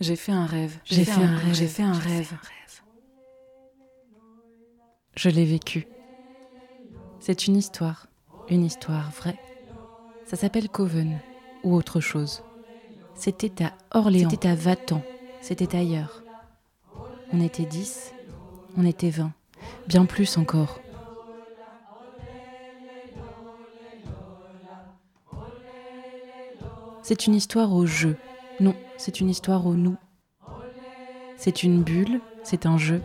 J'ai fait un rêve. J'ai fait, un rêve. J'ai fait un rêve. Je l'ai vécu. C'est une histoire. Une histoire vraie. Ça s'appelle Coven ou autre chose. C'était à Orléans. C'était à Vatan. C'était ailleurs. On était dix. On était vingt. Bien plus encore. C'est une histoire au jeu. Non, c'est une histoire au nous. C'est une bulle, c'est un jeu.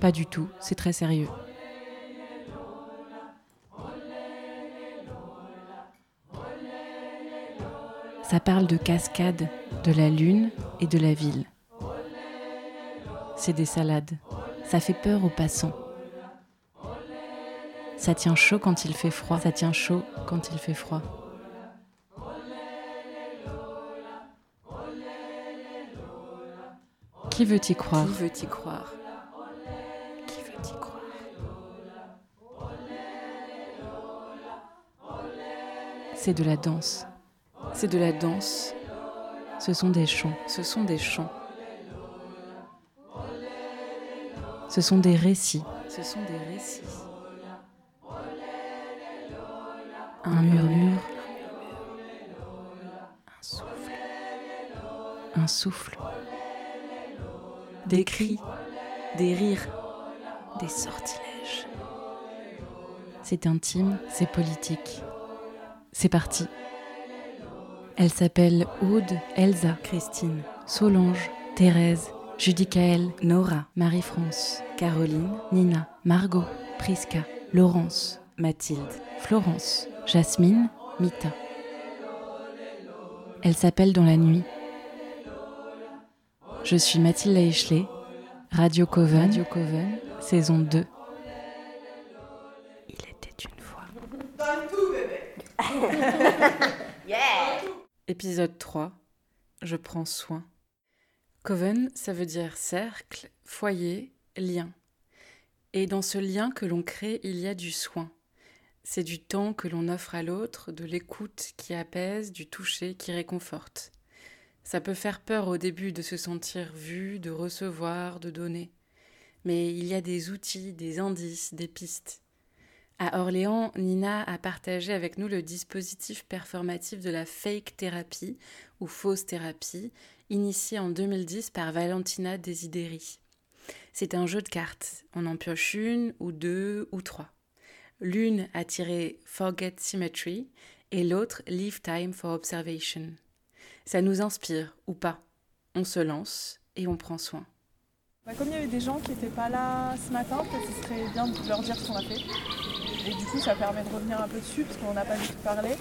Pas du tout, c'est très sérieux. Ça parle de cascade, de la lune et de la ville. C'est des salades. Ça fait peur aux passants. Ça tient chaud quand il fait froid. Ça tient chaud quand il fait froid. Qui veut y croire Qui veut y croire Qui veut y croire C'est de la danse. C'est de la danse. Ce sont des chants. Ce sont des chants. Ce sont des récits. Ce sont des récits. Un murmure. Un souffle. Un souffle des cris, des rires, des sortilèges. C'est intime, c'est politique. C'est parti. Elle s'appelle Aude, Elsa, Christine, Solange, Thérèse, Judicaël, Nora, Marie-France, Caroline, Nina, Margot, Prisca, Laurence, Mathilde, Florence, Jasmine, Mita. Elle s'appelle dans la nuit. Je suis Mathilde Eichley, Radio Coven, Radio Coven, saison 2. Il était une fois. Donne tout, bébé Yeah Épisode 3. Je prends soin. Coven, ça veut dire cercle, foyer, lien. Et dans ce lien que l'on crée, il y a du soin. C'est du temps que l'on offre à l'autre, de l'écoute qui apaise, du toucher qui réconforte. Ça peut faire peur au début de se sentir vu, de recevoir, de donner. Mais il y a des outils, des indices, des pistes. À Orléans, Nina a partagé avec nous le dispositif performatif de la fake thérapie ou fausse thérapie, initié en 2010 par Valentina Desideri. C'est un jeu de cartes. On en pioche une ou deux ou trois. L'une a tiré Forget Symmetry et l'autre Leave Time for Observation. Ça nous inspire ou pas. On se lance et on prend soin. Bah, comme il y avait des gens qui n'étaient pas là ce matin, peut-être ce serait bien de leur dire ce qu'on a fait. Et du coup, ça permet de revenir un peu dessus, parce qu'on n'a pas du tout parlé.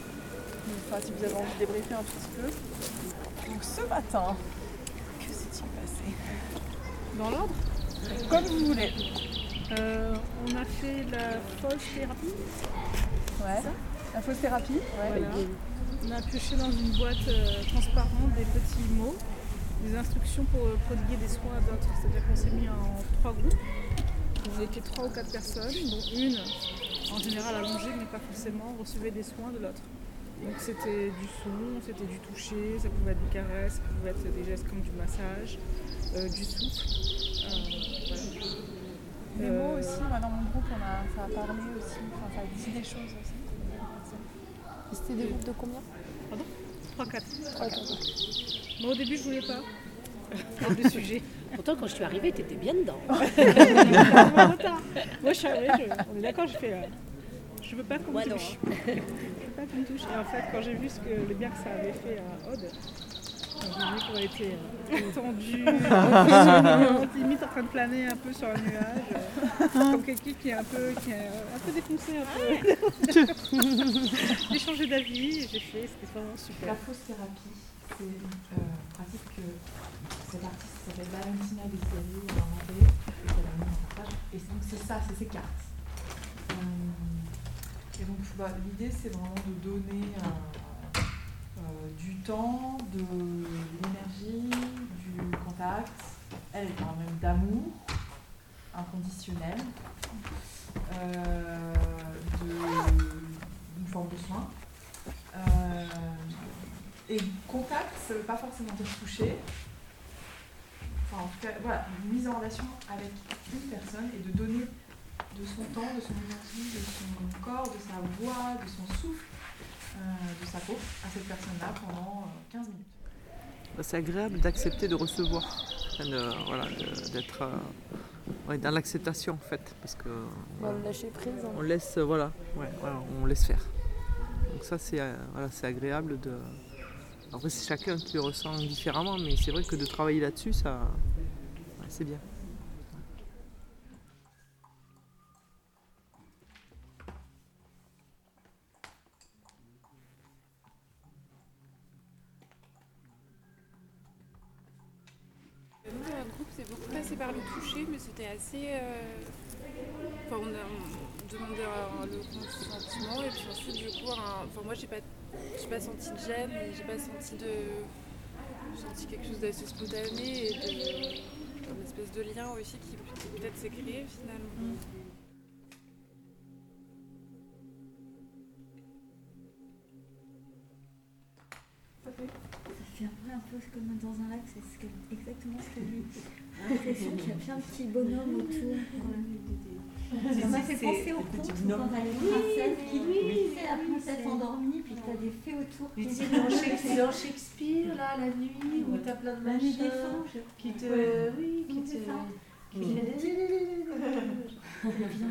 Enfin, si vous avez envie de débriefer un petit peu. Donc ce matin, que s'est-il passé? Dans l'ordre? Comme vous voulez. Euh, on a fait la fausse thérapie. Ouais. La fausse thérapie ouais. Voilà. On a pioché dans une boîte euh, transparente des petits mots, des instructions pour euh, prodiguer des soins à d'autres. C'est-à-dire qu'on s'est mis en trois groupes. On était trois ou quatre personnes, dont une, en général allongée, mais pas forcément, recevait des soins de l'autre. Donc c'était du son, c'était du toucher, ça pouvait être des caresses, ça pouvait être des gestes comme du massage, euh, du souffle. Voilà. Les mots aussi, moi dans mon groupe, on a, ça a parlé aussi, enfin, ça a dit des choses aussi. C'était des groupes de combien Pardon 3-4. 3-4. Moi au début je voulais pas. le sujet. Pourtant quand je suis arrivée, t'étais bien dedans. Moi je suis arrivée, je- on est d'accord, je fais. euh, je veux pas qu'on me touche. Je veux pas qu'on me touche. Et en fait, quand j'ai vu ce que le bien que ça avait fait à Aude, j'ai vu qu'on était euh, tendue, euh, limite en train de planer un peu sur un nuage, euh, comme quelqu'un qui est un peu, qui est un peu défoncé, un peu. j'ai changé d'avis et j'ai fait, c'était vraiment super. La fausse thérapie, c'est une euh, pratique que cette artiste s'appelle Valentina elle a inventé, et qu'elle a mis en partage. Et donc c'est ça, c'est ses cartes. Euh, et donc bah, l'idée c'est vraiment de donner euh, du temps, de l'énergie, du contact. Elle, elle parle même d'amour inconditionnel, euh, d'une forme de soin. Euh, Et contact, ça ne veut pas forcément dire toucher. Enfin, en tout cas, voilà, une mise en relation avec une personne et de donner de son temps, de son énergie, de son corps, de sa voix, de son souffle, euh, de sa peau à cette personne-là pendant 15 euh, minutes. Bah, c'est agréable d'accepter de recevoir, voilà, d'être euh, dans l'acceptation en fait, parce que on lâcher prise. Hein. On laisse, voilà, on laisse faire. Donc ça c'est voilà, c'est agréable de. Après c'est chacun qui le ressent différemment, mais c'est vrai que de travailler là-dessus, ça, c'est bien. Par le toucher, mais c'était assez. Euh, enfin, on, a, demandé le consentement, et puis ensuite, du coup, enfin, moi, j'ai pas, pas senti de gêne, j'ai pas senti de. J'ai senti quelque chose d'assez spontané et de, espèce de lien aussi qui, peut-être s'est créé finalement. Un peu, un peu comme dans un lac, c'est exactement ce que je l'impression qu'il y a plein de petits bonhommes autour. Ça m'a fait penser au conte quand t'as les princesses qui oui, c'est la princesse endormie, puis t'as des fées autour. C'est dans, Shakespeare, là, la nuit, où t'as plein de machins qui te... Oui, qui te... Qui te... Il y en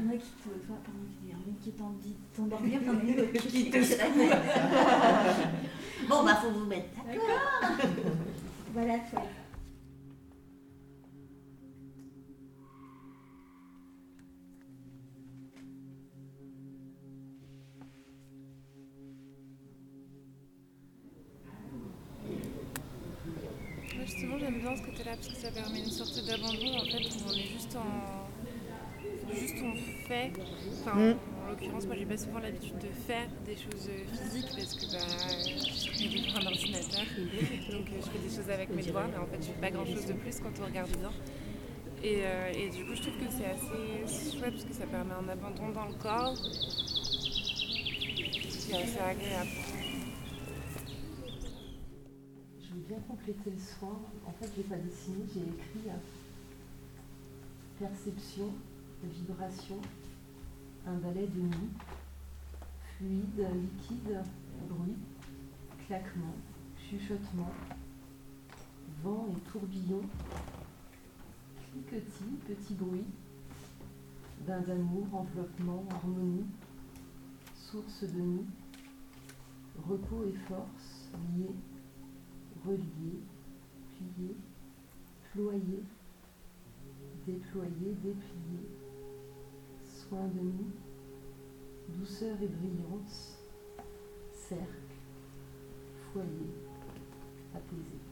a qui te... qui t'endormir, qui te. Bon, bah, faut vous mettre d'accord. Voilà, toi. j'aime bien ce côté-là parce que ça permet une sorte d'abandon en fait où on est juste en. juste on fait. Enfin, mm. En l'occurrence, moi j'ai pas souvent l'habitude de faire des choses physiques parce que bah, je suis devant un ordinateur donc euh, je fais des choses avec mes doigts mais en fait je fais pas grand chose de plus quand on regarde bien. Et, euh, et du coup, je trouve que c'est assez chouette parce que ça permet un abandon dans le corps qui est assez agréable. compléter le soin, en fait, je n'ai pas dessiné, j'ai écrit perception, vibration, un balai de nuit, fluide, liquide, bruit, claquement, chuchotement, vent et tourbillon, cliquetis, petit bruit, bain d'amour, enveloppement, harmonie, source de nuit, repos et force liés relier, plier, ployer, déployer, déplier, soin de nous, douceur et brillance, cercle, foyer, apaisé.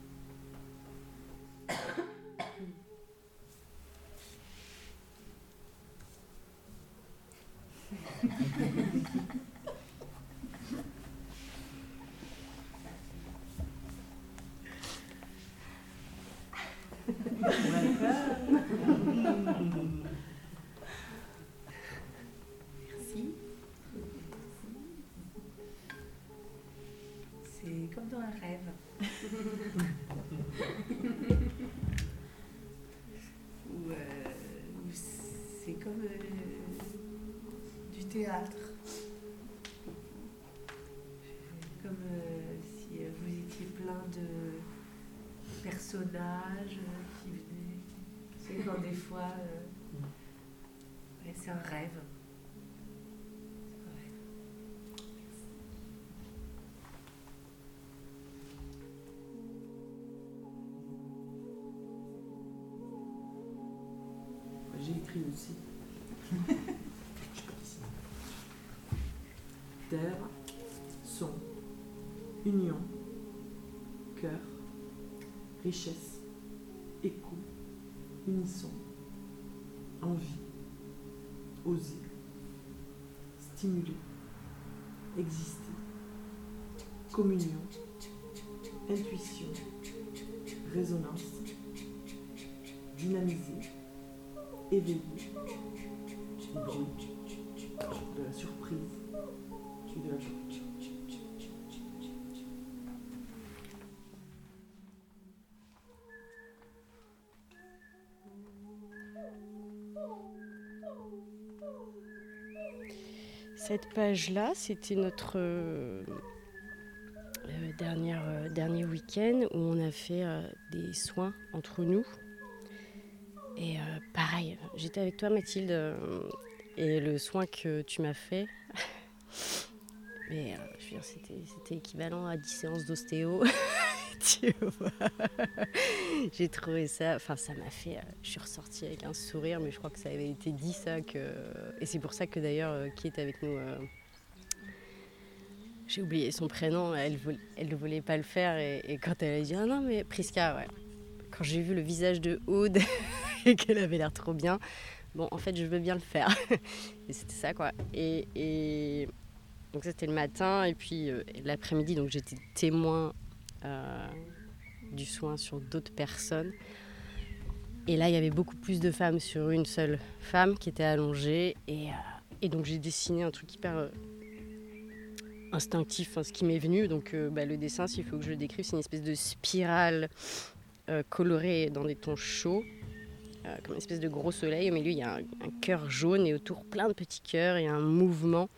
Comme euh, si vous étiez plein de personnages euh, qui venaient. C'est quand des fois. Euh, c'est un rêve. J'ai écrit aussi. terre, son, union, cœur, richesse, écho, unisson, envie, oser, stimuler, exister, communion, intuition, résonance, dynamiser, de la surprise. Cette page-là, c'était notre euh, euh, dernière, euh, dernier week-end où on a fait des soins entre nous, et pareil, j'étais avec toi Mathilde, et le soin que tu m'as fait, mais je veux dire, c'était équivalent à 10 séances d'ostéo. J'ai trouvé ça, enfin ça m'a fait, euh, je suis ressortie avec un sourire, mais je crois que ça avait été dit ça que, et c'est pour ça que d'ailleurs euh, qui est avec nous, euh, j'ai oublié son prénom, elle ne voulait pas le faire et, quand elle a dit ah non mais Priska, ouais. Quand j'ai vu le visage de Aude et qu'elle avait l'air trop bien, bon en fait je veux bien le faire. et c'était ça quoi. Et, donc c'était le matin et puis l'après-midi donc j'étais témoin euh, du soin sur d'autres personnes. Et là, il y avait beaucoup plus de femmes sur une seule femme qui était allongée. Et, euh, donc, j'ai dessiné un truc hyper euh, instinctif, hein, ce qui m'est venu. Donc, bah, le dessin, s'il faut que je le décrive, c'est une espèce de spirale colorée dans des tons chauds. Comme une espèce de gros soleil. Au milieu, il y a un, cœur jaune et autour plein de petits cœurs et un mouvement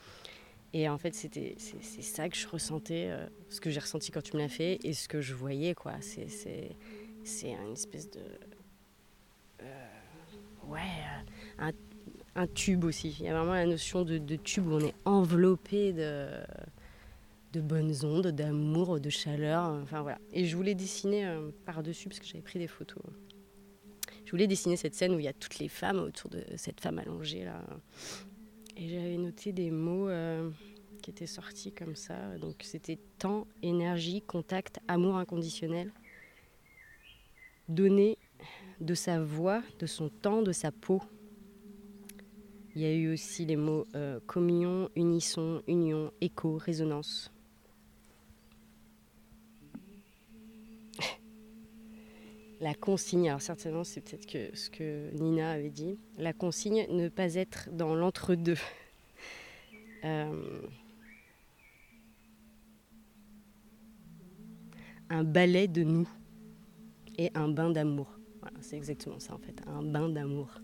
et en fait, c'était, c'est, ça que je ressentais, euh, ce que j'ai ressenti quand tu me l'as fait et ce que je voyais, quoi. C'est, c'est, une espèce de. Euh, ouais, euh, un, tube aussi. Il y a vraiment la notion de, de tube où on est enveloppé de, de bonnes ondes, d'amour, de chaleur. Enfin voilà. Et je voulais dessiner par-dessus, parce que j'avais pris des photos. Je voulais dessiner cette scène où il y a toutes les femmes autour de cette femme allongée là. Et j'avais noté des mots euh, qui étaient sortis comme ça. Donc c'était temps, énergie, contact, amour inconditionnel. Donner de sa voix, de son temps, de sa peau. Il y a eu aussi les mots euh, communion, unisson, union, écho, résonance. La consigne, alors certainement c'est peut-être ce que Nina avait dit, la consigne ne pas être dans l'entre-deux. Euh, un ballet de nous et un bain d'amour. Voilà, c'est exactement ça en fait, un bain d'amour.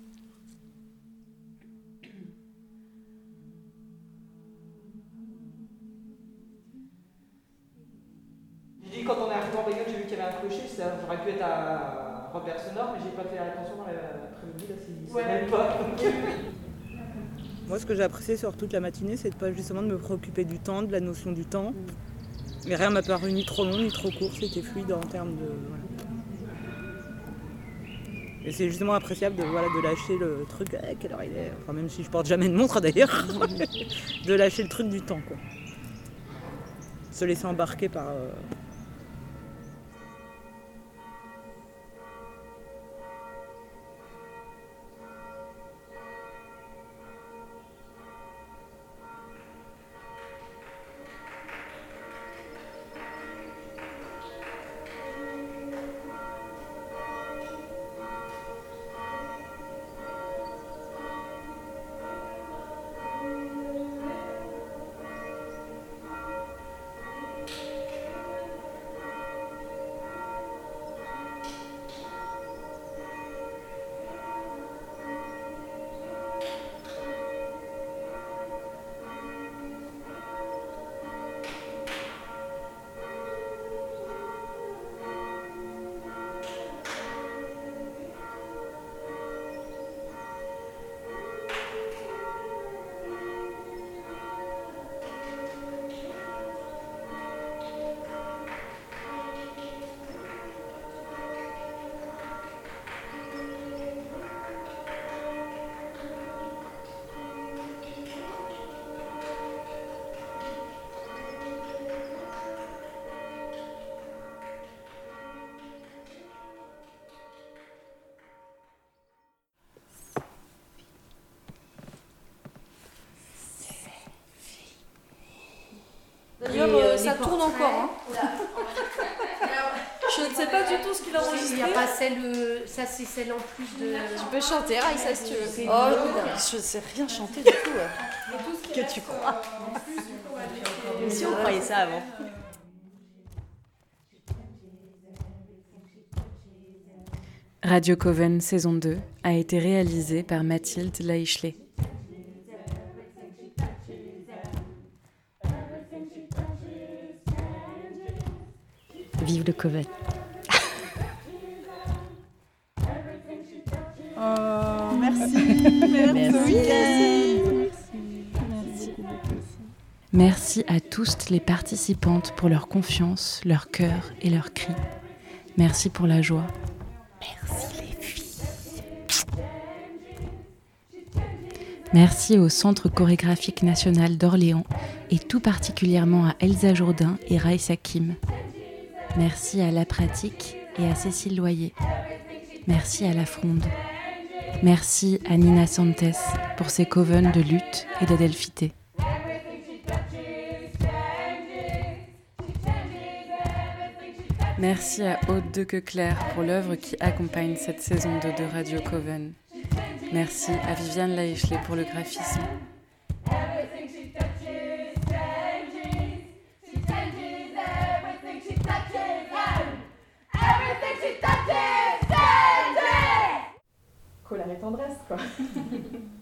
Être un repère sonore, mais j'ai pas fait attention dans l'après-midi, là, c'est ouais. même pas. Moi, ce que j'ai apprécié sur toute la matinée, c'est de pas justement de me préoccuper du temps, de la notion du temps. Mais rien m'a paru ni trop long ni trop court, c'était fluide en termes de. Et c'est justement appréciable de, voilà, de lâcher le truc, eh, quelle heure il est, enfin même si je porte jamais de montre d'ailleurs, de lâcher le truc du temps quoi. Se laisser embarquer par, Euh, pas celle, euh, ça c'est celle en plus de. Tu peux chanter, Raïssa, si tu veux. Oh, je sais rien chanter du tout. Que tu crois euh, Si on croyait ça avant. Radio Coven saison 2 a été réalisée par Mathilde Laichelet. Vive le Coven. Oh, merci, merci. Merci à tous les participantes pour leur confiance, leur cœur et leurs cris. Merci pour la joie. Merci les filles. Merci au Centre chorégraphique national d'Orléans et tout particulièrement à Elsa Jourdain et Raïs Hakim. Merci à La Pratique et à Cécile Loyer. Merci à La Fronde. Merci à Nina Santes pour ses covens de lutte et d'adelphité. Merci à Aude de Queclair pour l'œuvre qui accompagne cette saison 2 de Radio Coven. Merci à Viviane Laéchelet pour le graphisme. Tendresse, quoi.